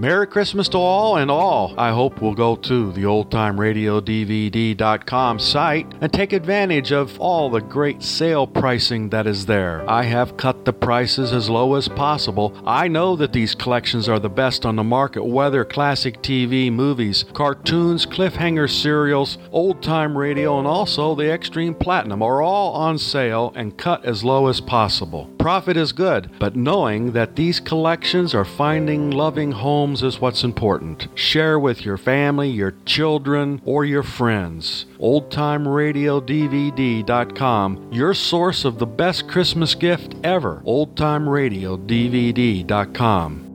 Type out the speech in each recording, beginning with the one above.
Merry Christmas to all, and all I hope will go to the oldtimeradiodvd.com site and take advantage of all the great sale pricing that is there. I have cut the prices as low as possible. I know that these collections are the best on the market, whether classic TV, movies, cartoons, cliffhanger serials, old time radio, and also the Extreme Platinum are all on sale and cut as low as possible. Profit is good, but knowing that these collections are finding loving homes is what's important. Share with your family, your children, or your friends. OldTimeRadioDVD.com, your source of the best Christmas gift ever. OldTimeRadioDVD.com.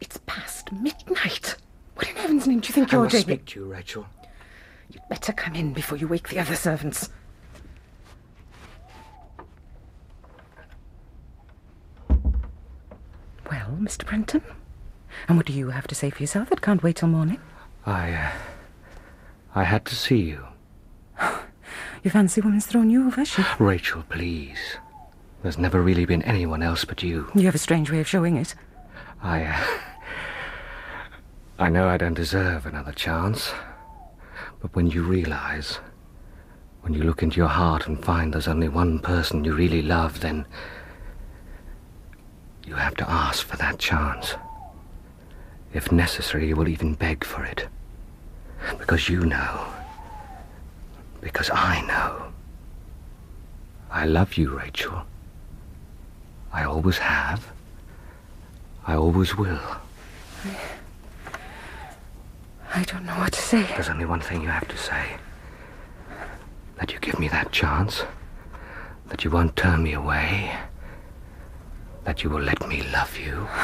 It's past midnight. What in heaven's name do you think I you're must doing? speak to you, Rachel. You'd better come in before you wake the other servants. Well, Mr. Brunton, and what do you have to say for yourself that can't wait till morning? I, uh, I had to see you. Your fancy woman's thrown you over, she. Rachel, please. There's never really been anyone else but you. You have a strange way of showing it. I, uh, I know I don't deserve another chance. But when you realize, when you look into your heart and find there's only one person you really love, then you have to ask for that chance. If necessary, you will even beg for it. Because you know. Because I know. I love you, Rachel. I always have. I always will. I I don't know what to say. There's only one thing you have to say. That you give me that chance. That you won't turn me away. That you will let me love you.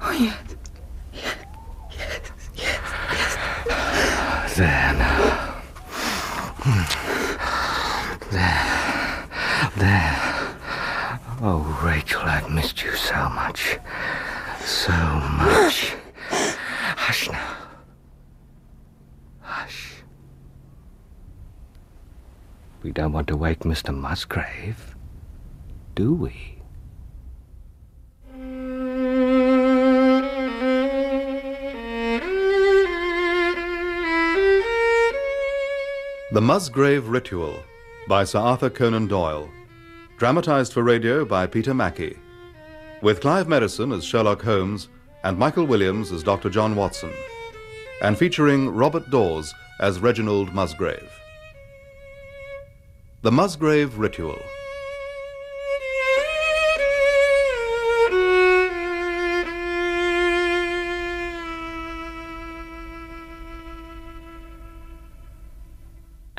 Oh, yes. Yes, yes, yes. yes. There now. There. There. Oh, Rachel, I've missed you so much. So much. Hush now. Hush. We don't want to wake Mr. Musgrave, do we? The Musgrave Ritual by Sir Arthur Conan Doyle. Dramatized for radio by Peter Mackie. With Clive Merrison as Sherlock Holmes and Michael Williams as Dr. John Watson. And featuring Robert Dawes as Reginald Musgrave. The Musgrave Ritual.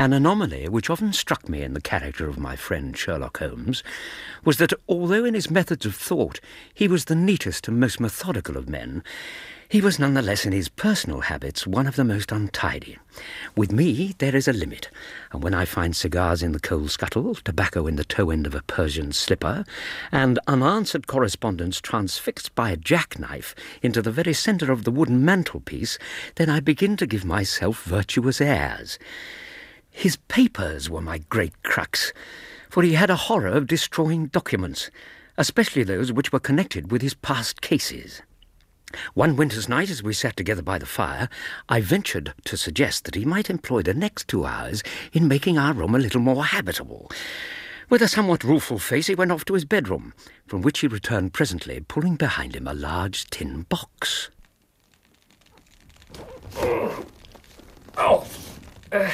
An anomaly which often struck me in the character of my friend Sherlock Holmes was that although in his methods of thought he was the neatest and most methodical of men, he was nonetheless in his personal habits one of the most untidy. With me there is a limit, and when I find cigars in the coal scuttle, tobacco in the toe end of a Persian slipper, and unanswered correspondence transfixed by a jackknife into the very centre of the wooden mantelpiece, then I begin to give myself virtuous airs. His papers were my great crux, for he had a horror of destroying documents, especially those which were connected with his past cases. One winter's night, as we sat together by the fire, I ventured to suggest that he might employ the next two hours in making our room a little more habitable. With a somewhat rueful face, he went off to his bedroom, from which he returned presently, pulling behind him a large tin box. Oh! Uh,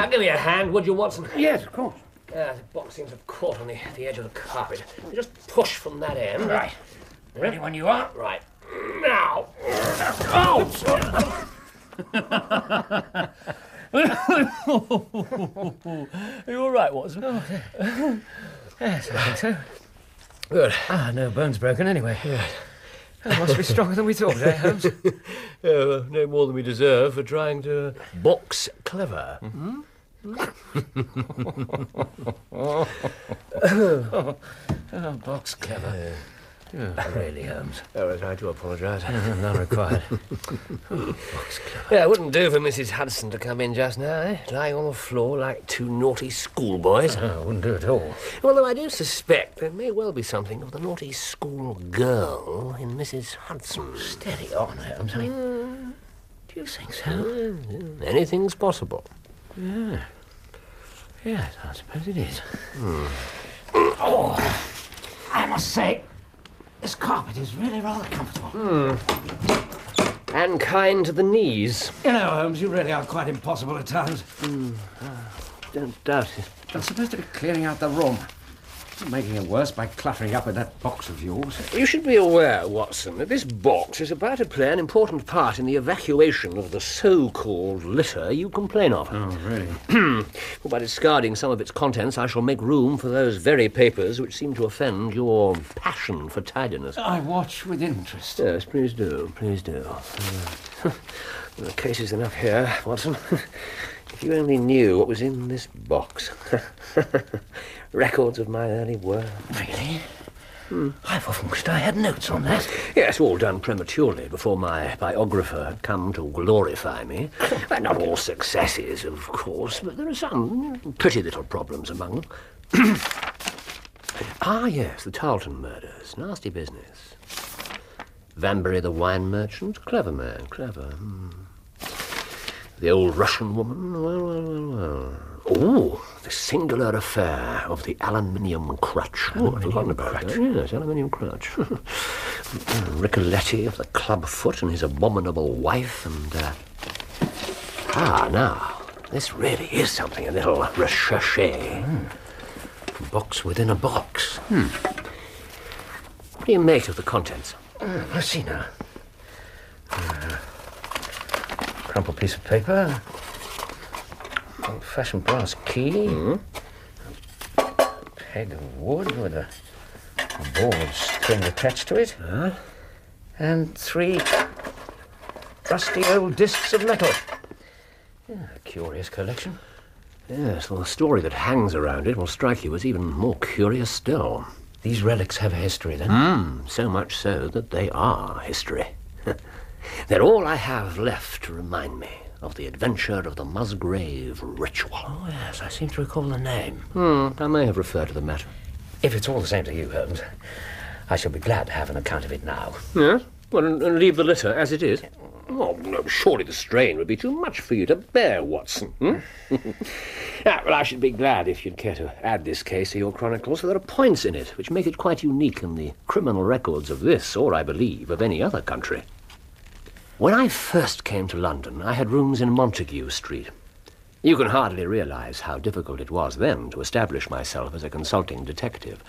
now give me a hand, would you, Watson? Yes, of course. Uh, the box seems to have caught on the, the edge of the carpet. You just push from that end. Right. Ready when you are. Right. Now. Oh! Are you all right, Watson? Oh, yes, I think so. Good. Ah, no bones broken anyway. That must be stronger than we thought, eh, Holmes? Oh, no more than we deserve for trying to box clever. Oh, box clever. Oh, really, Holmes. Oh, I do apologise. None required. Box cover. Yeah, it wouldn't do for Mrs. Hudson to come in just now, eh? Lying on the floor like two naughty schoolboys. Oh, wouldn't do at all. Although I do suspect there may well be something of the naughty schoolgirl in Mrs. Hudson. Steady on, Holmes. I mean, do you think so? Mm, Anything's possible. Yeah. Yes, I suppose it is. Hmm. Oh, I must say, this carpet is really rather comfortable. Hmm. And kind to the knees. You know, Holmes, you really are quite impossible at times. Hmm. Ah, don't doubt it. I'm supposed to be clearing out the room. Making it worse by cluttering up with that box of yours. You should be aware, Watson, that this box is about to play an important part in the evacuation of the so-called litter you complain of. Oh, really? Well, by discarding some of its contents, I shall make room for those very papers which seem to offend your passion for tidiness. I watch with interest. Yes, please do, please do. Uh, the case is enough here, Watson. if you only knew what was in this box. Records of my early work. Really? I've often wished I had notes on that. Yes, all done prematurely before my biographer had come to glorify me. Well, not all successes, of course, but there are some pretty little problems among them. ah, yes, the Tarleton murders. Nasty business. Vamberry the wine merchant. Clever man, clever. hmm. The old Russian woman. Well, well, well, well. Oh, the singular affair of the aluminium crutch. Oh, I've forgotten about that. Yes, aluminium crutch. Ricoletti of the club foot and his abominable wife and... Uh... Ah, now, this really is something a little recherche. Box within a box. Hmm. What do you make of the contents? Let's see now. Uh, crumpled piece of paper. Old-fashioned brass key. A peg of wood with a board string attached to it. And three rusty old discs of metal. Yeah, a curious collection. Yes, well, the story that hangs around it will strike you as even more curious still. These relics have a history, then? Hmm, so much so that they are history. They're all I have left to remind me of the adventure of the Musgrave ritual. Oh, yes, I seem to recall the name. Hmm, I may have referred to the matter. If it's all the same to you, Holmes, I shall be glad to have an account of it now. Yes? Well, and, leave the litter as it is? Oh, no, surely the strain would be too much for you to bear, Watson. Hmm? ah, well, I should be glad if you'd care to add this case to your chronicles, for there are points in it which make it quite unique in the criminal records of this, or I believe, of any other country. When I first came to London, I had rooms in Montague Street. You can hardly realize how difficult it was then to establish myself as a consulting detective.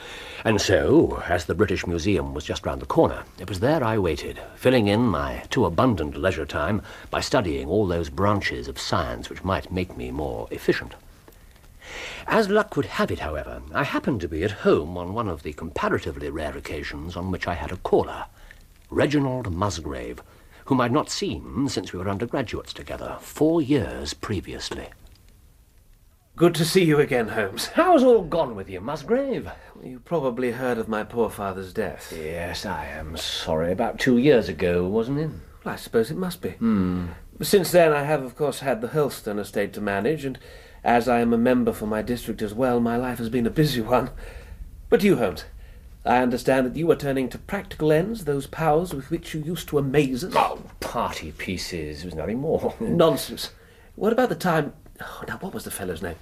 And so, as the British Museum was just round the corner, it was there I waited, filling in my too abundant leisure time by studying all those branches of science which might make me more efficient. As luck would have it, however, I happened to be at home on one of the comparatively rare occasions on which I had a caller, Reginald Musgrave, whom I'd not seen since we were undergraduates together, four years previously. Good to see you again, Holmes. How's all gone with you, Musgrave? You probably heard of my poor father's death. Yes, I am sorry. About two years ago, wasn't it? Well, I suppose it must be. Hmm. Since then, I have, of course, had the Hurlstone estate to manage, and as I am a member for my district as well, my life has been a busy one. But you, Holmes, I understand that you are turning to practical ends those powers with which you used to amaze us. Oh, party pieces. There's nothing more. Nonsense. What about the time... Oh, now, what was the fellow's name?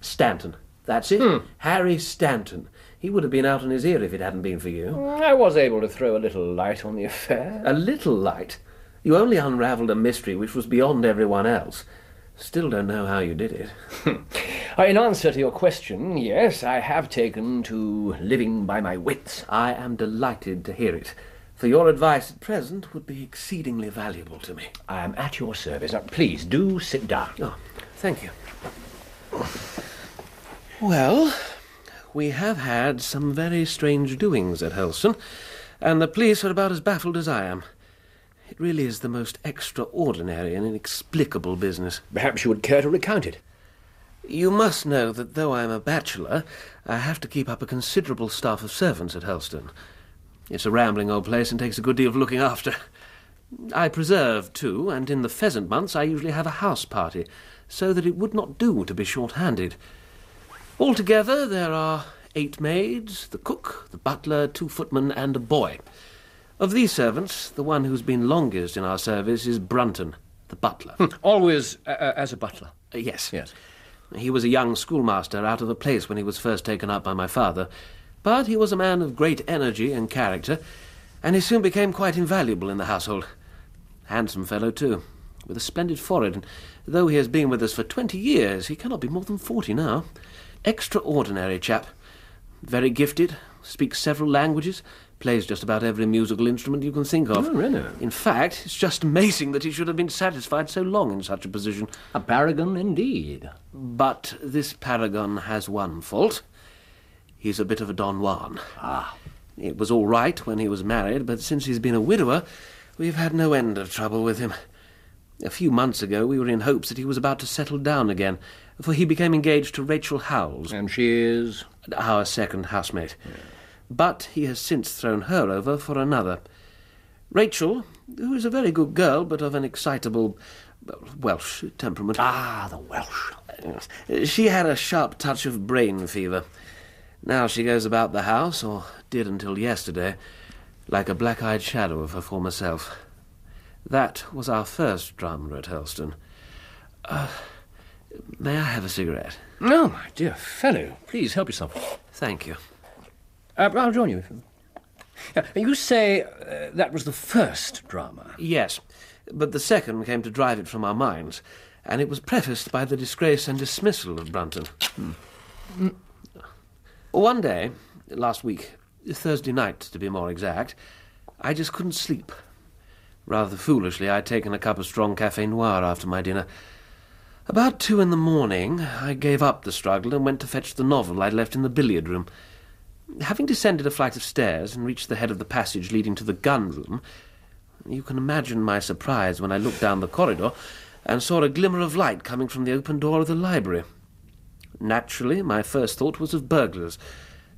Stanton. That's it. Hmm. Harry Stanton. He would have been out on his ear if it hadn't been for you. Mm, I was able to throw a little light on the affair. A little light. You only unravelled a mystery which was beyond everyone else. Still don't know how you did it. Uh, In answer to your question, yes, I have taken to living by my wits. I am delighted to hear it, for your advice at present would be exceedingly valuable to me. I am at your service. Now, please do sit down. Oh, thank you. Well, we have had some very strange doings at Hurlstone, and the police are about as baffled as I am. It really is the most extraordinary and inexplicable business. Perhaps you would care to recount it. You must know that though I am a bachelor, I have to keep up a considerable staff of servants at Hurlstone. It's a rambling old place and takes a good deal of looking after. I preserve, too, and in the pheasant months I usually have a house party, so that it would not do to be short-handed. Altogether, there are eight maids, the cook, the butler, two footmen, and a boy. Of these servants, the one who's been longest in our service is Brunton, the butler. Always uh, uh, as a butler. Uh, yes. Yes. He was a young schoolmaster out of a place when he was first taken up by my father, but he was a man of great energy and character, and he soon became quite invaluable in the household. Handsome fellow, too, with a splendid forehead, and though he has been with us for twenty years, he cannot be more than forty now. Extraordinary chap. Very gifted, speaks several languages, plays just about every musical instrument you can think of. Oh, really? In fact, it's just amazing that he should have been satisfied so long in such a position. A paragon indeed. But this paragon has one fault. He's a bit of a Don Juan. Ah. It was all right when he was married, but since he's been a widower, we've had no end of trouble with him. A few months ago, we were in hopes that he was about to settle down again, for he became engaged to Rachel Howells, And she is. our second housemate. But he has since thrown her over for another. Rachel, who is a very good girl, but of an excitable Welsh temperament. Ah, the Welsh. She had a sharp touch of brain fever. Now she goes about the house, or did until yesterday, like a black-eyed shadow of her former self. That was our first drama at Hurlstone. Uh, may I have a cigarette? No, my dear fellow. Please help yourself. Thank you. Uh, I'll join you. You say uh, that was the first drama. Yes, but the second came to drive it from our minds, and it was prefaced by the disgrace and dismissal of Brunton. One day, last week, Thursday night to be more exact, I just couldn't sleep. Rather foolishly, I'd taken a cup of strong cafe noir after my dinner. About two in the morning, I gave up the struggle and went to fetch the novel I'd left in the billiard room. Having descended a flight of stairs and reached the head of the passage leading to the gun room, you can imagine my surprise when I looked down the corridor and saw a glimmer of light coming from the open door of the library. Naturally, my first thought was of burglars.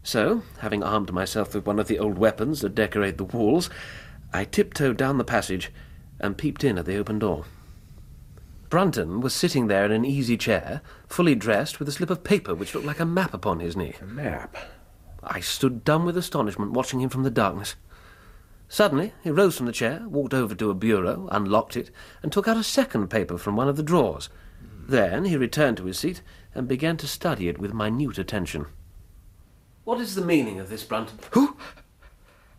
So, having armed myself with one of the old weapons that decorate the walls, I tiptoed down the passage and peeped in at the open door. Brunton was sitting there in an easy chair, fully dressed, with a slip of paper which looked like a map upon his knee. A map. I stood dumb with astonishment, watching him from the darkness. Suddenly, he rose from the chair, walked over to a bureau, unlocked it, and took out a second paper from one of the drawers. Then he returned to his seat and began to study it with minute attention. What is the meaning of this, Brunton? Who?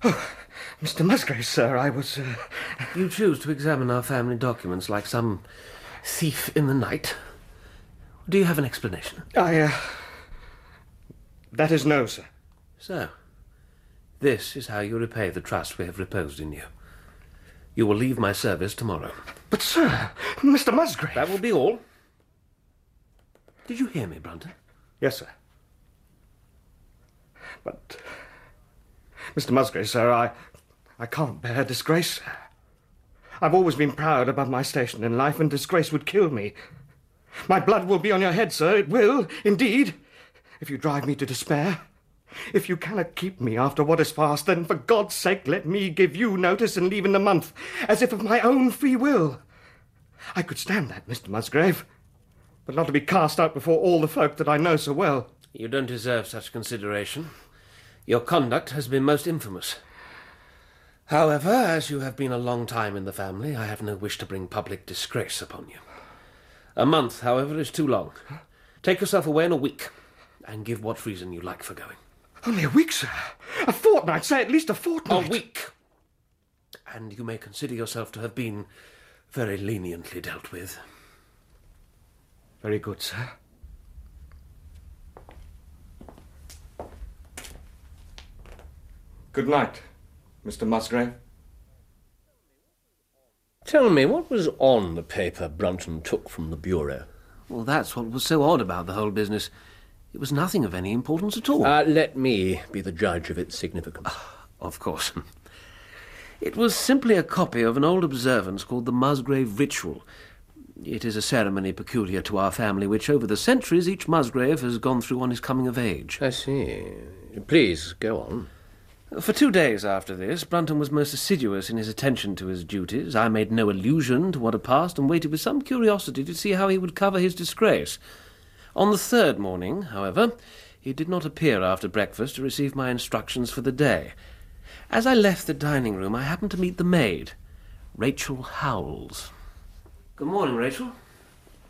Oh, Mr. Musgrave, sir, I was. Uh... You choose to examine our family documents like some thief in the night. Do you have an explanation? I, uh. That is no, sir. So, this is how you repay the trust we have reposed in you. You will leave my service tomorrow. But, sir, Mr. Musgrave. That will be all. Did you hear me, Brunton? Yes, sir. But, Mr. Musgrave, sir, I. I can't bear disgrace, sir. I've always been proud above my station in life, and disgrace would kill me. My blood will be on your head, sir. It will, indeed. If you drive me to despair. If you cannot keep me after what is past, then for God's sake let me give you notice and leave in a month, as if of my own free will. I could stand that, Mr. Musgrave, but not to be cast out before all the folk that I know so well. You don't deserve such consideration. Your conduct has been most infamous. However, as you have been a long time in the family, I have no wish to bring public disgrace upon you. A month, however, is too long. Take yourself away in a week, and give what reason you like for going. Only a week, sir. A fortnight, say at least a fortnight. A week! And you may consider yourself to have been very leniently dealt with. Very good, sir. Good night, Mr. Musgrave. Tell me, what was on the paper Brunton took from the bureau? Well, that's what was so odd about the whole business. It was nothing of any importance at all. Uh, let me be the judge of its significance. Of course. It was simply a copy of an old observance called the Musgrave Ritual. It is a ceremony peculiar to our family, which over the centuries each Musgrave has gone through on his coming of age. I see. Please, go on. For two days after this, Brunton was most assiduous in his attention to his duties. I made no allusion to what had passed and waited with some curiosity to see how he would cover his disgrace. On the third morning, however, he did not appear after breakfast to receive my instructions for the day. As I left the dining room, I happened to meet the maid, Rachel Howells. Good morning, Rachel.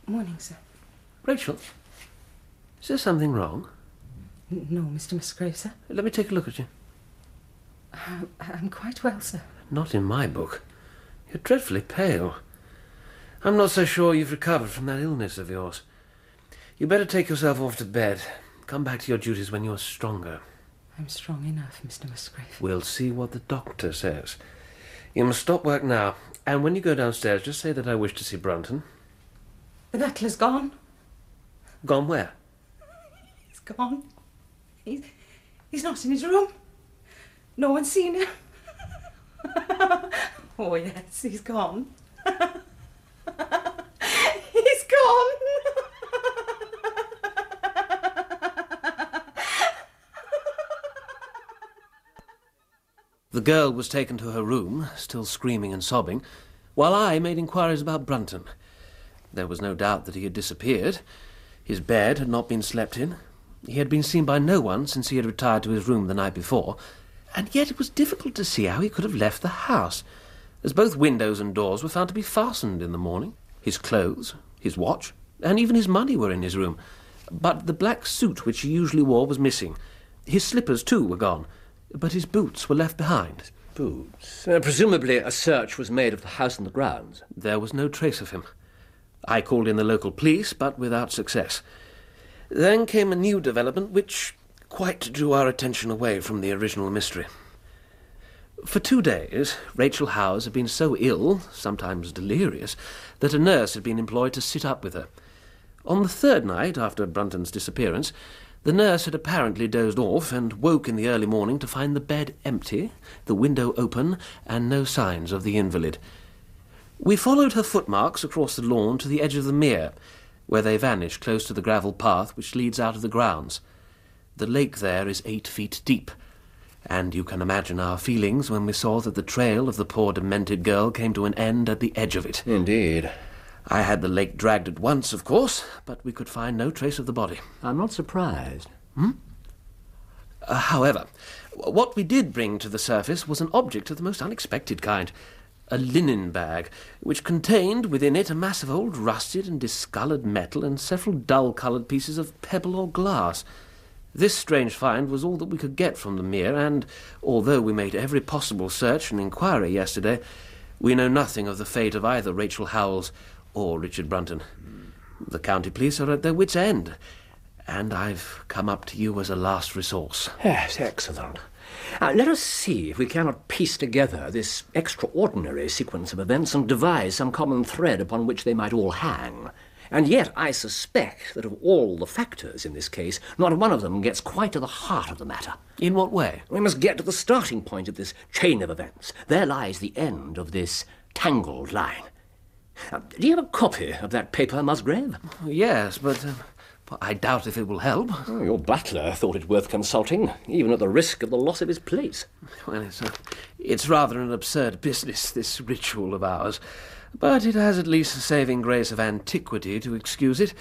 Morning, sir. Rachel, is there something wrong? N- No, Mr. Musgrave, sir. Let me take a look at you. I- I'm quite well, sir. Not in my book. You're dreadfully pale. I'm not so sure you've recovered from that illness of yours. You better take yourself off to bed. Come back to your duties when you're stronger. I'm strong enough, Mr. Musgrave. We'll see what the doctor says. You must stop work now, and when you go downstairs, just say that I wish to see Brunton. The butler's gone. Gone where? He's gone. He's, he's not in his room. No one's seen him. oh, yes, he's gone. he's gone. The girl was taken to her room, still screaming and sobbing, while I made inquiries about Brunton. There was no doubt that he had disappeared. His bed had not been slept in. He had been seen by no one since he had retired to his room the night before, and yet it was difficult to see how he could have left the house, as both windows and doors were found to be fastened in the morning. His clothes, his watch, and even his money were in his room, but the black suit which he usually wore was missing. His slippers, too, were gone, but his boots were left behind. Boots. Uh, presumably a search was made of the house and the grounds. There was no trace of him. I called in the local police, but without success. Then came a new development which quite drew our attention away from the original mystery. For two days, Rachel Howells had been so ill, sometimes delirious, that a nurse had been employed to sit up with her. On the third night after Brunton's disappearance, the nurse had apparently dozed off and woke in the early morning to find the bed empty, the window open, and no signs of the invalid. We followed her footmarks across the lawn to the edge of the mere, where they vanish close to the gravel path which leads out of the grounds. The lake there is eight feet deep, and you can imagine our feelings when we saw that the trail of the poor demented girl came to an end at the edge of it. Indeed. I had the lake dragged at once, of course, but we could find no trace of the body. I'm not surprised. Uh, however, what we did bring to the surface was an object of the most unexpected kind. A linen bag, which contained within it a mass of old rusted and discoloured metal and several dull-coloured pieces of pebble or glass. This strange find was all that we could get from the mere, and although we made every possible search and inquiry yesterday, we know nothing of the fate of either Rachel Howells or Richard Brunton. The county police are at their wits' end, and I've come up to you as a last resource. Yes, excellent. Uh, let us see if we cannot piece together this extraordinary sequence of events and devise some common thread upon which they might all hang. And yet I suspect that of all the factors in this case, not one of them gets quite to the heart of the matter. In what way? We must get to the starting point of this chain of events. There lies the end of this tangled line. Uh, do you have a copy of that paper, Musgrave? Yes, but um, I doubt if it will help. Oh, your butler thought it worth consulting, even at the risk of the loss of his place. Well, it's, uh, it's rather an absurd business, this ritual of ours. But it has at least the saving grace of antiquity to excuse it.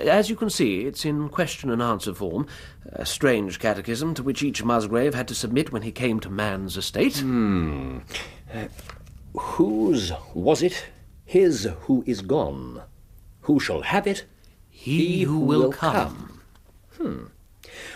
As you can see, it's in question and answer form, a strange catechism to which each Musgrave had to submit when he came to man's estate. Hmm. Whose was it? His who is gone. Who shall have it? He who will come.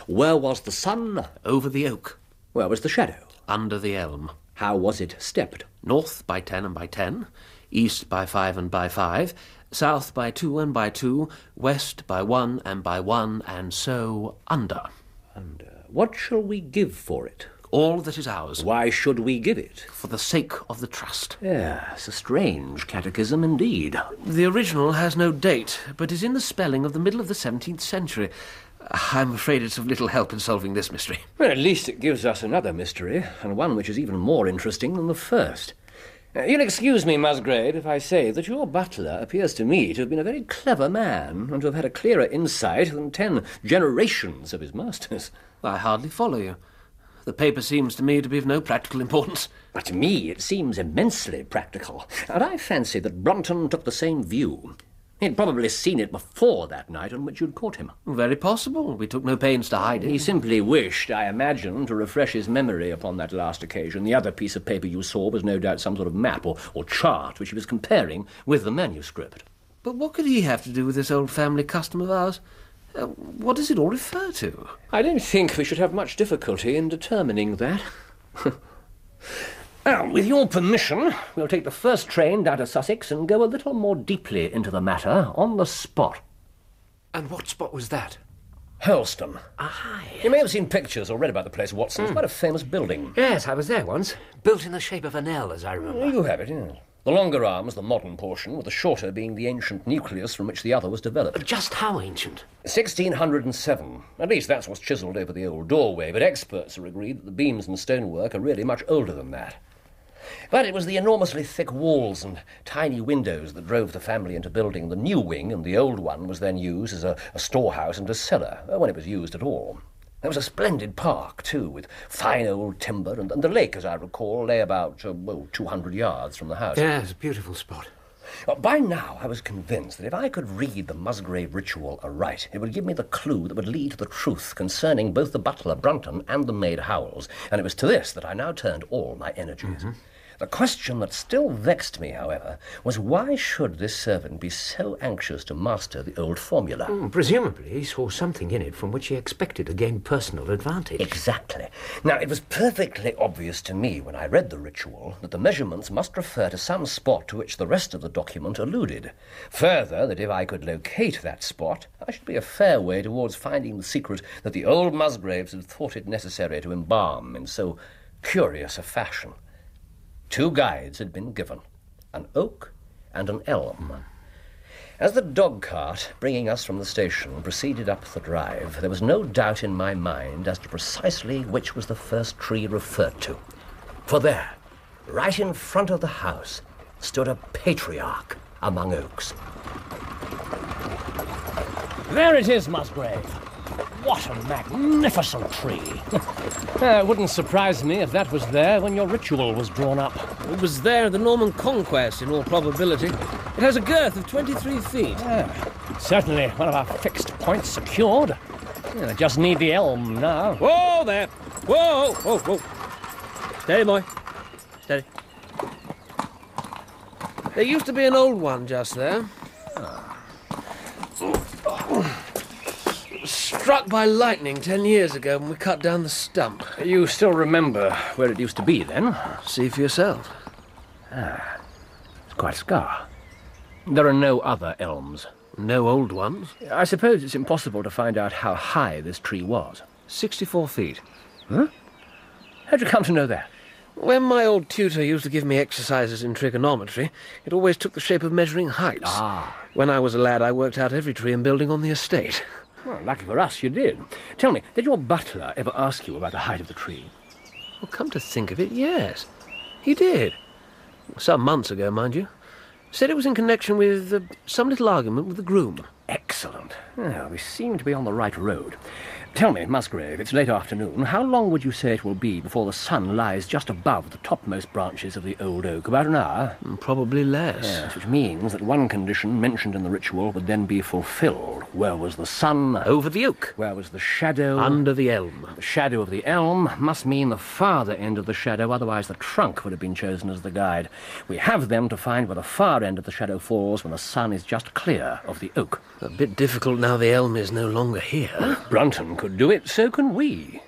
Where was the sun? Over the oak, Where was the shadow? under the elm. How was it stepped? North by ten and by ten, east by five and by five, south by two and by two, west by one and by one, and so under. Uh, what shall we give for it? All that is ours, Why should we give it? for the sake of the trust. Yes, a strange catechism indeed. The original has no date, but is in the spelling of the middle of the 17th century. I'm afraid it's of little help in solving this mystery. Well, at least it gives us another mystery, and one which is even more interesting than the first. Uh, you'll excuse me, Musgrave, if I say that your butler appears to me to have been a very clever man, and to have had a clearer insight than ten generations of his masters. I hardly follow you. The paper seems to me to be of no practical importance. But to me, it seems immensely practical, and I fancy that Brunton took the same view. He'd probably seen it before that night on which you'd caught him. Very possible. We took no pains to hide it. He simply wished, I imagine, to refresh his memory upon that last occasion. The other piece of paper you saw was no doubt some sort of map or, or chart which he was comparing with the manuscript. But what could he have to do with this old family custom of ours? Uh, what does it all refer to? I don't think we should have much difficulty in determining that. Now, with your permission, we'll take the first train down to Sussex and go a little more deeply into the matter on the spot. And what spot was that? Hurlstone. Ah, You may have seen pictures or read about the place, Watson. It's quite a famous building. Yes, I was there once. Built in the shape of an L, as I remember. You have it, yes. The longer arm was the modern portion, with the shorter being the ancient nucleus from which the other was developed. But just how ancient? 1607. At least that's what's chiselled over the old doorway, but experts are agreed that the beams and stonework are really much older than that. But it was the enormously thick walls and tiny windows that drove the family into building the new wing, and the old one was then used as a, a storehouse and a cellar, uh, when it was used at all. There was a splendid park, too, with fine old timber, and, and the lake, as I recall, lay about, uh, well, 200 yards from the house. Yes, a beautiful spot. Uh, By now, I was convinced that if I could read the Musgrave ritual aright, it would give me the clue that would lead to the truth concerning both the butler Brunton and the maid Howells, and it was to this that I now turned all my energies. The question that still vexed me, however, was why should this servant be so anxious to master the old formula? Hmm, presumably, he saw something in it from which he expected to gain personal advantage. Exactly. Now, it was perfectly obvious to me when I read the ritual that the measurements must refer to some spot to which the rest of the document alluded. Further, that if I could locate that spot, I should be a fair way towards finding the secret that the old Musgraves had thought it necessary to embalm in so curious a fashion. Two guides had been given an oak and an elm. As the dog cart, bringing us from the station, proceeded up the drive, there was no doubt in my mind as to precisely which was the first tree referred to. For there, right in front of the house, stood a patriarch among oaks. There it is, Musgrave. What a magnificent tree. Uh, it wouldn't surprise me if that was there when your ritual was drawn up. It was there at the Norman Conquest, in all probability. It has a girth of 23 feet. Certainly one of our fixed points secured. Yeah, I just need the elm now. Whoa there! Whoa! Whoa, whoa! Steady, boy. Steady. There used to be an old one just there. Struck by lightning ten years ago when we cut down the stump. You still remember where it used to be then? See for yourself. Ah, it's quite a scar. There are no other elms. No old ones. I suppose it's impossible to find out how high this tree was. 64 feet. Huh? How'd you come to know that? When my old tutor used to give me exercises in trigonometry, it always took the shape of measuring heights. Ah. When I was a lad, I worked out every tree and building on the estate. Well, lucky for us, you did. Tell me, did your butler ever ask you about the height of the tree? Well, come to think of it, yes. He did. Some months ago, mind you. Said it was in connection with uh, some little argument with the groom. Excellent. Well, we seem to be on the right road. Tell me, Musgrave, it's late afternoon. How long would you say it will be before the sun lies just above the topmost branches of the old oak? About an hour? Mm, Probably less. Yes, which means that one condition mentioned in the ritual would then be fulfilled. Where was the sun? Over the oak. Where was the shadow? Under the elm. The shadow of the elm must mean the farther end of the shadow, otherwise the trunk would have been chosen as the guide. We have then to find where the far end of the shadow falls when the sun is just clear of the oak. A bit difficult now the elm is no longer here. Brunton could do it, so can we.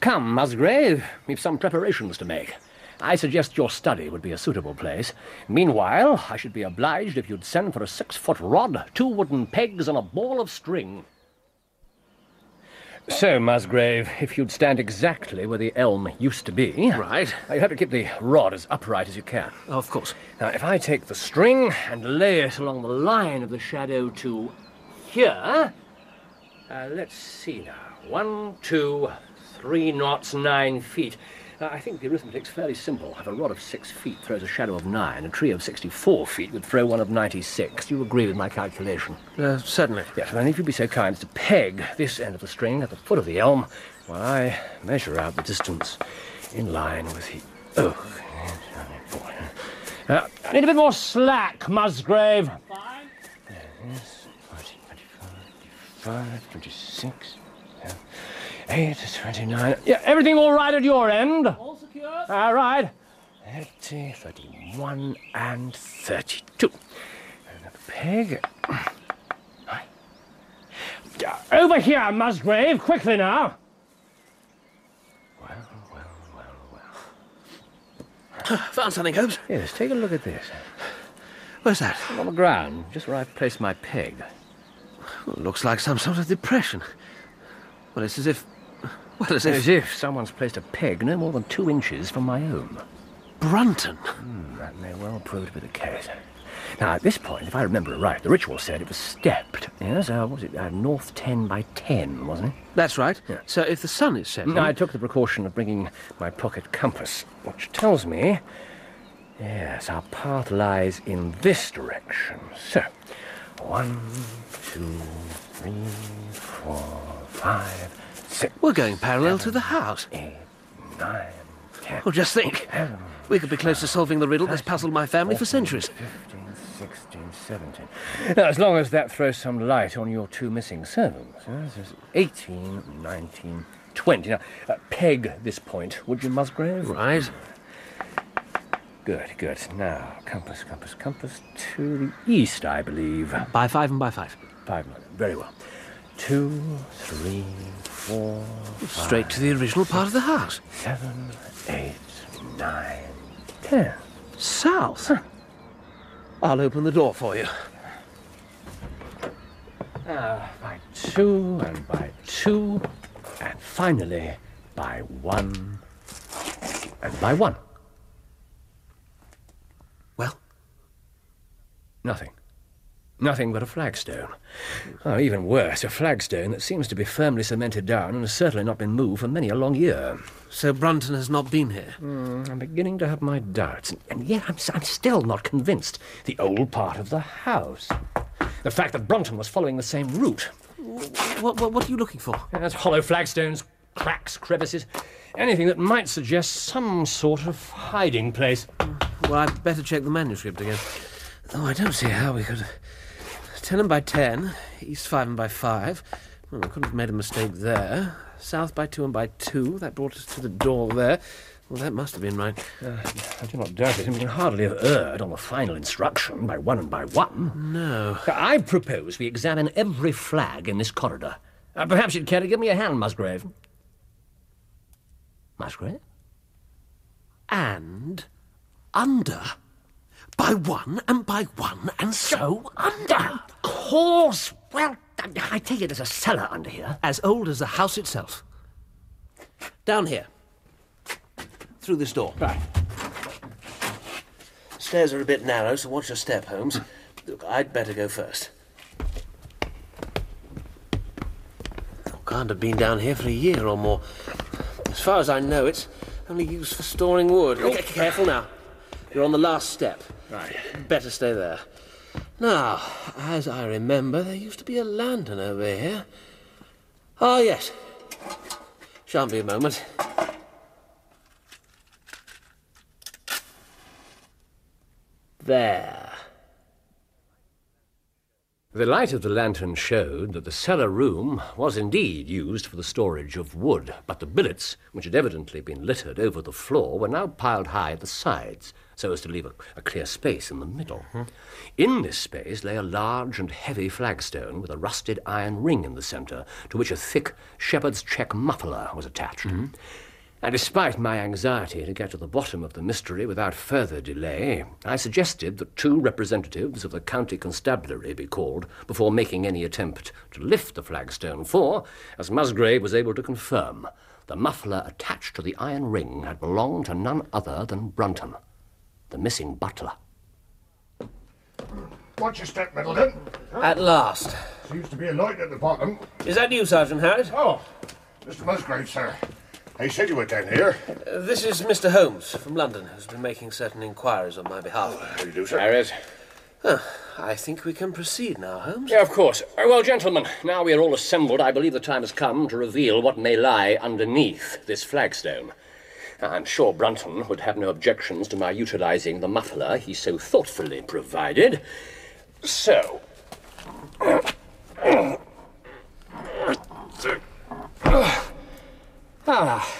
Come, Musgrave, we've some preparations to make. I suggest your study would be a suitable place. Meanwhile, I should be obliged if you'd send for a six-foot rod, two wooden pegs, and a ball of string. So, Musgrave, if you'd stand exactly where the elm used to be. Right. You have to keep the rod as upright as you can. Of course. Now, if I take the string and lay it along the line of the shadow to here, uh, let's see now. One, two, three knots, nine feet. Uh, I think the arithmetic's fairly simple. If a rod of six feet throws a shadow of nine, a tree of 64 feet would throw one of 96. Do you agree with my calculation? Uh, certainly. Yes, then if you'd be so kind as to peg this end of the string at the foot of the elm, while I measure out the distance in line with the oak. Uh, I need a bit more slack, Musgrave. Fine. Yes, 14, 25, 25, 26, yeah, 8, 29. Yeah, everything all right at your end? All secure. All right. 30, 31, and 32. And a peg. Right. Over here, Musgrave, quickly now. Well, well, well, well. Found something, Holmes. Yes, take a look at this. Where's that? On the ground, just where I've placed my peg. Well, looks like some sort of depression. Well, it's as if. Well, as if. As if someone's placed a peg no more than two inches from my own. Brunton. Hmm, that may well prove to be the case. Now, at this point, if I remember right, the ritual said it was stepped. Yes, uh, was it? Uh, north 10 by 10, wasn't it? That's right. Yeah. So if the sun is setting. I took the precaution of bringing my pocket compass, which tells me. Yes, our path lies in this direction. So, one, two, three, four, five, six, We're going parallel to the house. eight, nine, ten. Well, just think. We could be close to solving the riddle that's puzzled my family for centuries. 15, 16, 17. Now, as long as that throws some light on your two missing servants. Yes, there's 18, 19, 20. Now, uh, peg this point, would you, Musgrave? Right. Good, good. Now, compass, compass, compass to the east, I believe. By five and by five. Five, nine. Very well. Two, three, four, Straight to the original part of the house. seven, eight, nine, ten. South. I'll open the door for you. Uh, by two, and by two, and finally by one, and by one. Well, Nothing. Nothing but a flagstone. Oh, even worse, a flagstone that seems to be firmly cemented down and has certainly not been moved for many a long year. so Brunton has not been here. Hmm, I'm beginning to have my doubts, and yet I'm, I'm still not convinced. The old part of the house. The fact that Brunton was following the same route. What, what, what are you looking for? That's hollow flagstones, cracks, crevices, anything that might suggest some sort of hiding place. Well, I'd better check the manuscript again. Though I don't see how we could. Ten and by ten, east five and by five. Well, we couldn't have made a mistake there. South by two and by two. That brought us to the door there. Well, that must have been right. Uh, I do not doubt it. We can hardly have erred on the final instruction by one and by one. No. I propose we examine every flag in this corridor. Uh, perhaps you'd care to give me a hand, Musgrave. Musgrave? And under. By one and by one and so under. Of course. Well, I- take it there's a cellar under here. As old as the house itself. Down here. Through this door. Right. Stairs are a bit narrow, so watch your step, Holmes. Look, I'd better go first. Oh, can't have been down here for a year or more. As far as I know, it's only used for storing wood. Okay, careful now. You're on the last step. Right. Better stay there. Now, as I remember, there used to be a lantern over here. Ah, yes. Shan't be a moment. There. The light of the lantern showed that the cellar room was indeed used for the storage of wood, but the billets, which had evidently been littered over the floor, were now piled high at the sides, so as to leave a, a clear space in the middle. Mm-hmm. In this space lay a large and heavy flagstone with a rusted iron ring in the centre, to which a thick shepherd's check muffler was attached. Mm-hmm. And despite my anxiety to get to the bottom of the mystery without further delay, I suggested that two representatives of the county constabulary be called before making any attempt to lift the flagstone, for, as Musgrave was able to confirm, the muffler attached to the iron ring had belonged to none other than Brunton, the missing butler. Watch your step, Middleton. At last. Seems to be a light at the bottom. Is that you, Sergeant Harris? Oh, Mr. Musgrave, sir. They said you were down here. Uh, this is Mr. Holmes from London, who's been making certain inquiries on my behalf. How do you do, sir? Harris. I think we can proceed now, Holmes. Yeah, of course. Uh, Well, gentlemen, now we are all assembled, I believe the time has come to reveal what may lie underneath this flagstone. I'm sure Brunton would have no objections to my utilizing the muffler he so thoughtfully provided. So. Ah,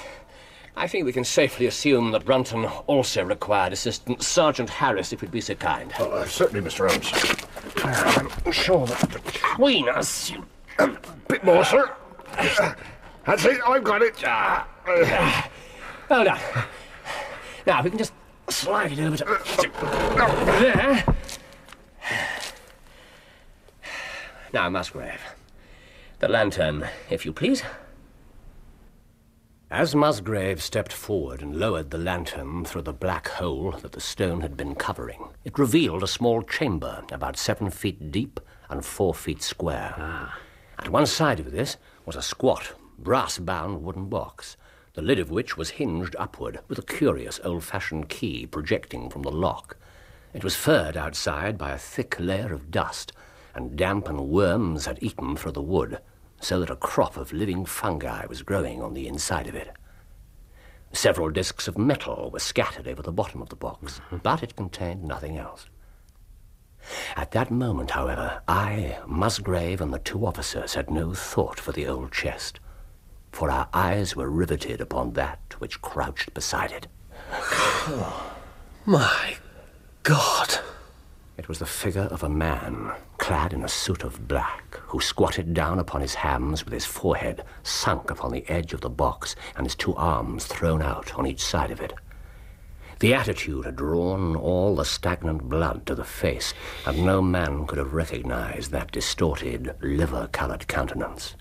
I think we can safely assume that Brunton also required assistance. Sergeant Harris, if you'd be so kind. Uh, certainly, Mr. Holmes. I'm sure that between us, A bit more, sir. That's it. I've got it. Ah, Hold on. Now, if we can just slide it over to, to there. Now, Musgrave, the lantern, if you please. As Musgrave stepped forward and lowered the lantern through the black hole that the stone had been covering, it revealed a small chamber about seven feet deep and four feet square. At one side of this was a squat, brass bound wooden box, the lid of which was hinged upward with a curious old fashioned key projecting from the lock. It was furred outside by a thick layer of dust, and damp and worms had eaten through the wood, so that a crop of living fungi was growing on the inside of it. Several discs of metal were scattered over the bottom of the box, but it contained nothing else. At that moment, however, I, Musgrave, and the two officers had no thought for the old chest, for our eyes were riveted upon that which crouched beside it. My God. It was the figure of a man, clad in a suit of black, who squatted down upon his hams with his forehead sunk upon the edge of the box and his two arms thrown out on each side of it. The attitude had drawn all the stagnant blood to the face, and no man could have recognized that distorted, liver colored countenance.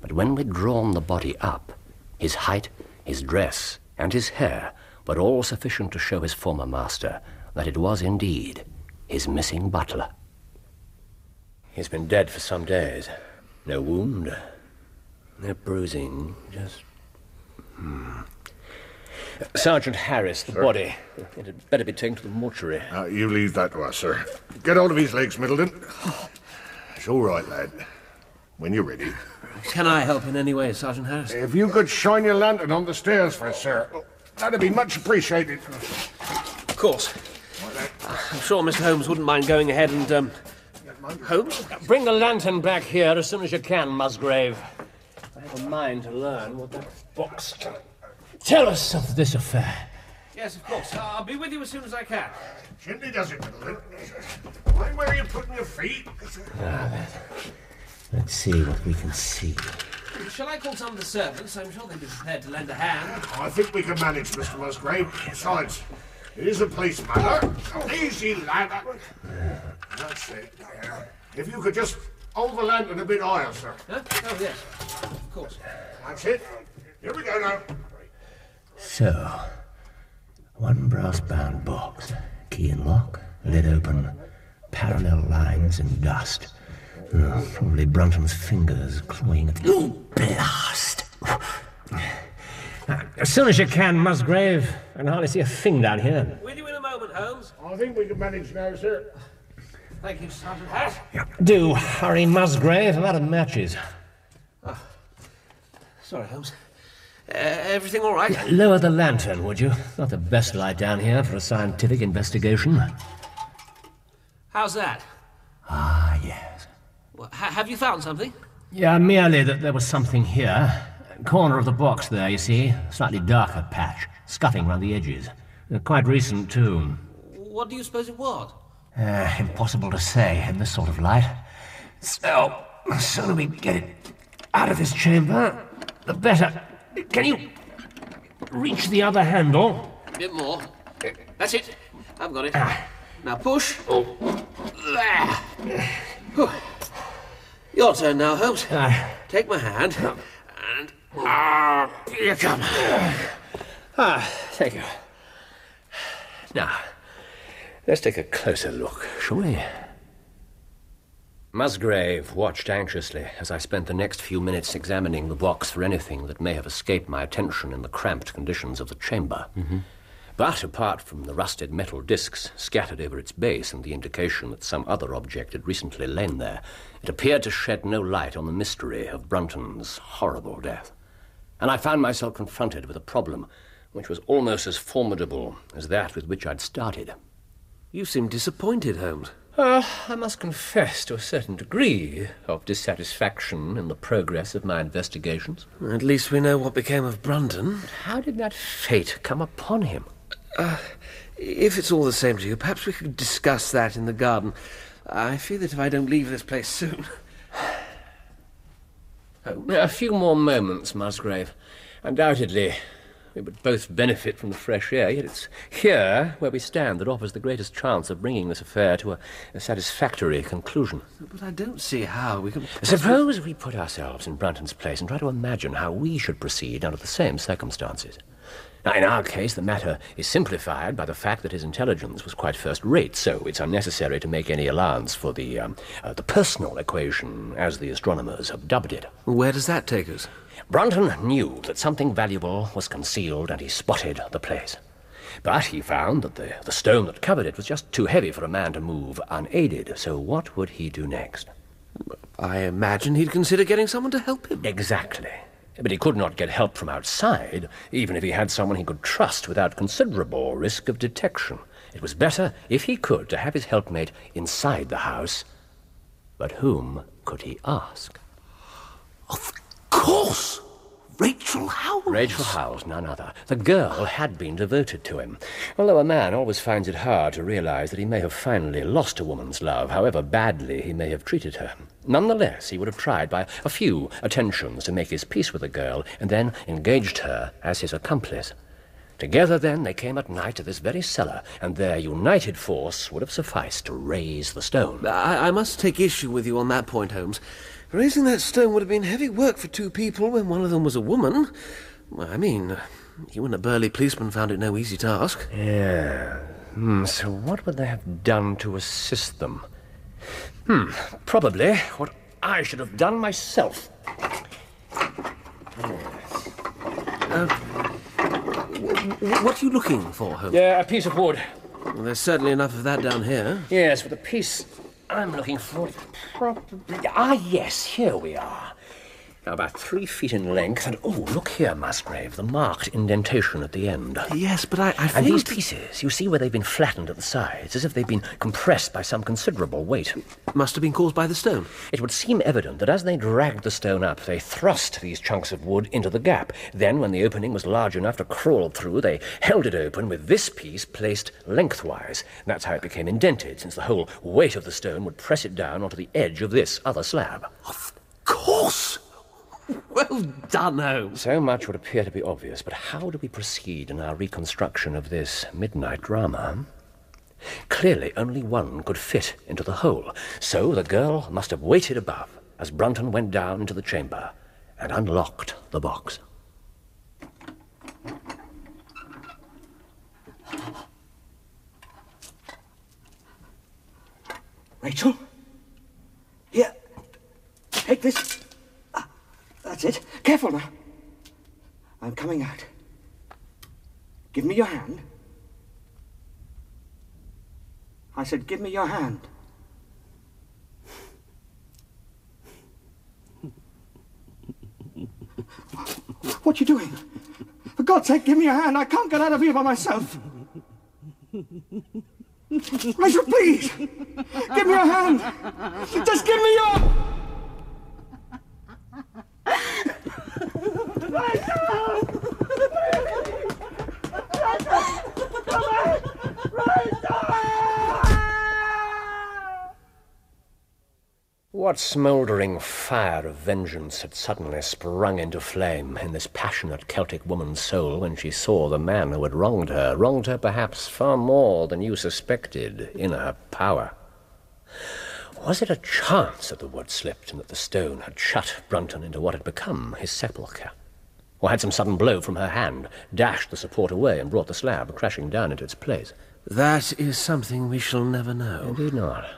But when we'd drawn the body up, his height, his dress, and his hair were all sufficient to show his former master that it was indeed his missing butler. He's been dead for some days. No wound, no bruising, just. Hmm. Sergeant Harris, the body. It had better be taken to the mortuary. uh, you leave that to us, sir. Get hold of his legs, Middleton. It's all right, lad. When you're ready. Can I help in any way, Sergeant Harris? If you could shine your lantern on the stairs for us, sir, that'd be much appreciated. Of course. I'm sure Mr. Holmes wouldn't mind going ahead and, um. Holmes? Bring the lantern back here as soon as you can, Musgrave. I have a mind to learn what that box can tell us of this affair. Yes, of course. I'll be with you as soon as I can. Chimney does it, Middleton. Mind where are you're putting your feet. Let's see what we can see. Shall I call some of the servants? I'm sure they'd be prepared to lend a hand. I think we can manage, Mr. Musgrave. Besides, it is a police matter. Easy, lad. Uh, that's it. Yeah. If you could just hold the lantern a bit higher, sir. Huh? Oh, yes. Of course. That's it. Here we go now. So, one brass bound box, key and lock, lid open, parallel lines and dust. Oh, probably Brunton's fingers clawing at the. Oh, blast! As soon as you can, Musgrave. I can hardly see a thing down here. With you in a moment, Holmes. I think we can manage now, sir. Thank you, Sergeant Harris. Do hurry, Musgrave. I'm out of matches. Sorry, Holmes. Uh, everything all right? Lower the lantern, would you? Not the best light down here for a scientific investigation. How's that? Ah, yes. Well, ha- have you found something? Yeah, merely that there was something here. Corner of the box there, you see. Slightly darker patch, scuffing round the edges. Quite recent, too. What do you suppose it was? Uh, impossible to say in this sort of light. So, the sooner we get it out of this chamber, the better. Can you reach the other handle? A bit more. That's it. I've got it. Now push. Oh. There. Whew. Your turn now, Holmes. Ah, Take my hand. And. Ah, here you come. ah, thank you. Now, let's take a closer look, shall we? Musgrave watched anxiously as I spent the next few minutes examining the box for anything that may have escaped my attention in the cramped conditions of the chamber. But apart from the rusted metal discs scattered over its base and the indication that some other object had recently lain there, it appeared to shed no light on the mystery of Brunton's horrible death. And I found myself confronted with a problem which was almost as formidable as that with which I'd started. You seem disappointed, Holmes. Uh, I must confess to a certain degree of dissatisfaction in the progress of my investigations. At least we know what became of Brunton. How did that fate come upon him? Uh, if it's all the same to you, perhaps we could discuss that in the garden. I fear that if I don't leave this place soon. oh. A few more moments, Musgrave. Undoubtedly, we would both benefit from the fresh air, yet it's here where we stand that offers the greatest chance of bringing this affair to a, a satisfactory conclusion. But I don't see how we can. Suppose we put ourselves in Brunton's place and try to imagine how we should proceed under the same circumstances. Now, in our case, the matter is simplified by the fact that his intelligence was quite first rate, so it's unnecessary to make any allowance for the, um, uh, the personal equation, as the astronomers have dubbed it. Where does that take us? Brunton knew that something valuable was concealed, and he spotted the place. But he found that the, the stone that covered it was just too heavy for a man to move unaided, so what would he do next? I imagine he'd consider getting someone to help him. Exactly. But he could not get help from outside, even if he had someone he could trust without considerable risk of detection. It was better, if he could, to have his helpmate inside the house. But whom could he ask? Of course! Rachel Howells. Rachel Howells, none other. The girl had been devoted to him. Although a man always finds it hard to realize that he may have finally lost a woman's love, however badly he may have treated her. Nonetheless, he would have tried by a few attentions to make his peace with the girl, and then engaged her as his accomplice. Together, then, they came at night to this very cellar, and their united force would have sufficed to raise the stone. I, I must take issue with you on that point, Holmes. Raising that stone would have been heavy work for two people when one of them was a woman. I mean, you and a burly policeman found it no easy task. Yeah. Hmm, so what would they have done to assist them? Hmm, probably what I should have done myself. Uh, what are you looking for, Holmes? Yeah, a piece of wood. Well, there's certainly enough of that down here. Yes, but the piece I'm looking for probably. Ah, yes, here we are. Now, about three feet in length, and oh, look here, Musgrave, the marked indentation at the end. Yes, but I, I And these pieces, you see where they've been flattened at the sides, as if they've been compressed by some considerable weight. Must have been caused by the stone. It would seem evident that as they dragged the stone up, they thrust these chunks of wood into the gap. Then, when the opening was large enough to crawl through, they held it open with this piece placed lengthwise. That's how it became indented, since the whole weight of the stone would press it down onto the edge of this other slab. Of course! Well done, Holmes. So much would appear to be obvious, but how do we proceed in our reconstruction of this midnight drama? Clearly, only one could fit into the hole, so the girl must have waited above as Brunton went down into the chamber and unlocked the box. Rachel? Here. Take this. That's it. Careful now. I'm coming out. Give me your hand. I said, give me your hand. What are you doing? For God's sake, give me your hand. I can't get out of here by myself. Rachel, please! Give me your hand! Just give me your... What smouldering fire of vengeance had suddenly sprung into flame in this passionate Celtic woman's soul when she saw the man who had wronged her, wronged her perhaps far more than you suspected, in her power? Was it a chance that the wood slipped and that the stone had shut Brunton into what had become his sepulchre? Or had some sudden blow from her hand dashed the support away and brought the slab crashing down into its place? That is something we shall never know. Indeed not.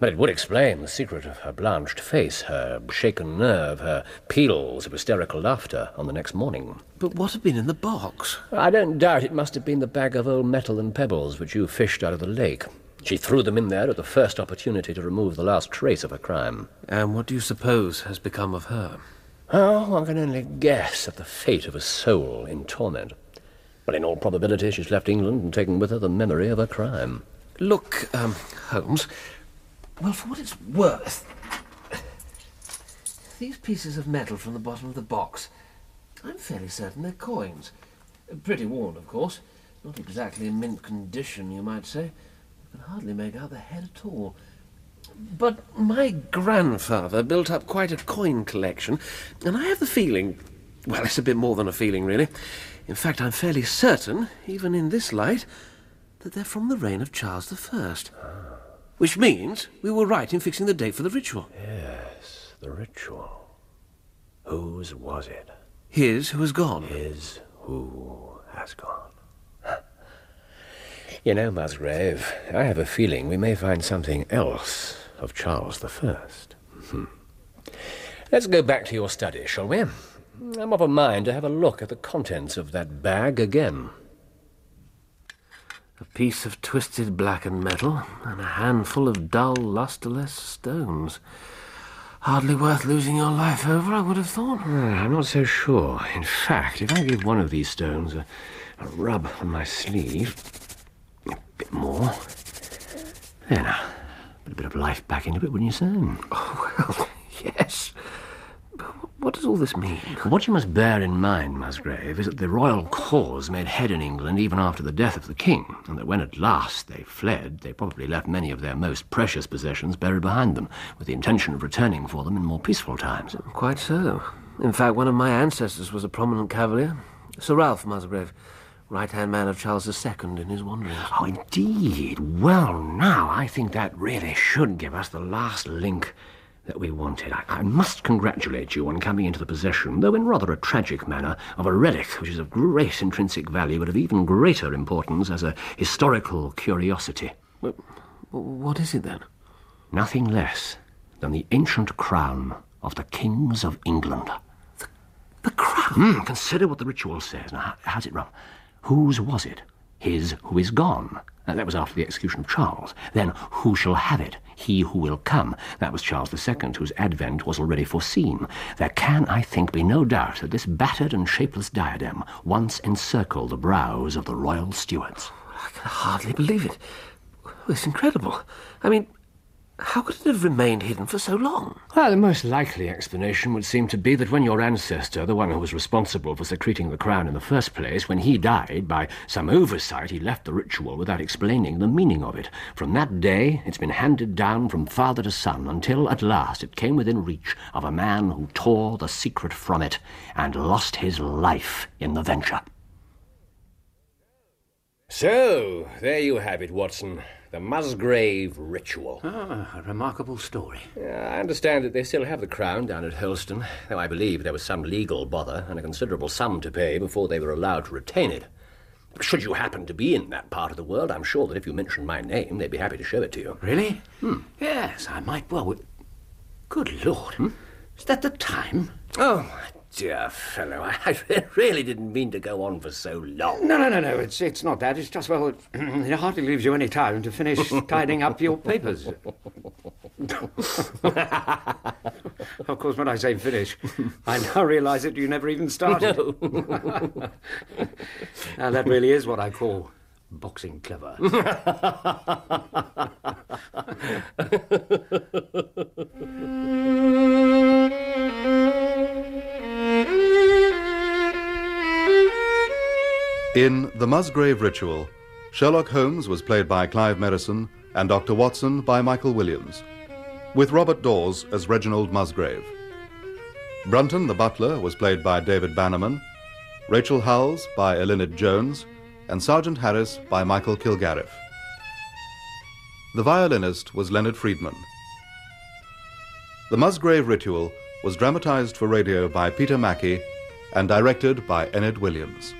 But it would explain the secret of her blanched face, her shaken nerve, her peals of hysterical laughter on the next morning. But what had been in the box? I don't doubt it must have been the bag of old metal and pebbles which you fished out of the lake. She threw them in there at the first opportunity to remove the last trace of her crime. And what do you suppose has become of her? Oh, one can only guess at the fate of a soul in torment. But in all probability, she's left England and taken with her the memory of her crime. Look, um, Holmes. Well, for what it's worth, these pieces of metal from the bottom of the box, I'm fairly certain they're coins. Pretty worn, of course. Not exactly in mint condition, you might say. You can hardly make out the head at all. But my grandfather built up quite a coin collection, and I have the feeling well, it's a bit more than a feeling, really. In fact, I'm fairly certain, even in this light, that they're from the reign of Charles I. Which means we were right in fixing the date for the ritual. Yes, the ritual. Whose was it? His who has gone. His who has gone. You know, Musgrave, I have a feeling we may find something else of Charles the First. Hmm. Let's go back to your study, shall we? I'm of a mind to have a look at the contents of that bag again. A piece of twisted blackened metal and a handful of dull, lustreless stones. Hardly worth losing your life over, I would have thought. Uh, I'm not so sure. In fact, if I give one of these stones a, a rub on my sleeve, a bit more, there now, put a bit of life back into it, wouldn't you, say? Oh, well, yes. But What does all this mean? What you must bear in mind, Musgrave, is that the royal cause made head in England even after the death of the king, and that when at last they fled, they probably left many of their most precious possessions buried behind them, with the intention of returning for them in more peaceful times. Quite so. In fact, one of my ancestors was a prominent cavalier, Sir Ralph Musgrave, right-hand man of Charles II in his wanderings. Oh, indeed. Well, now, I think that really should give us the last link that we wanted. I, I, must congratulate you on coming into the possession, though in rather a tragic manner, of a relic which is of great intrinsic value, but of even greater importance as a historical curiosity. What is it then? Nothing less than the ancient crown of the kings of England. The, the crown? Mm, consider what the ritual says. Now, how's it run? Whose was it? His who is gone. that was after the execution of Charles. Then, who shall have it? He who will come. That was Charles II, whose advent was already foreseen. There can, I think, be no doubt that this battered and shapeless diadem once encircled the brows of the royal Stuarts. I can hardly believe it. It's incredible. I mean, how could it have remained hidden for so long? Well, the most likely explanation would seem to be that when your ancestor, the one who was responsible for secreting the crown in the first place, when he died, by some oversight he left the ritual without explaining the meaning of it. From that day, it's been handed down from father to son until at last it came within reach of a man who tore the secret from it and lost his life in the venture. So, there you have it, Watson. The Musgrave Ritual. Ah, a remarkable story. I understand that they still have the crown down at Hurlstone, though I believe there was some legal bother and a considerable sum to pay before they were allowed to retain it. Should you happen to be in that part of the world, I'm sure that if you mentioned my name, they'd be happy to show it to you. Really? Hmm. Yes, I might well. Good Lord. Hmm? Is that the time? Oh, my dear fellow, I really didn't mean to go on for so long. No, no, no, no. It's it's not that. It's just well, it hardly leaves you any time to finish tidying up your papers. of course, when I say finish, I now realise that you never even started. No. now that really is what I call boxing clever. In The Musgrave Ritual, Sherlock Holmes was played by Clive Merrison and Dr. Watson by Michael Williams, with Robert Daws as Reginald Musgrave. Brunton the butler was played by David Bannerman, Rachel Howells by Elinid Jones, and Sergeant Harris by Michael Kilgarriff. The violinist was Leonard Friedman. The Musgrave Ritual was dramatized for radio by Peter Mackie and directed by Enid Williams.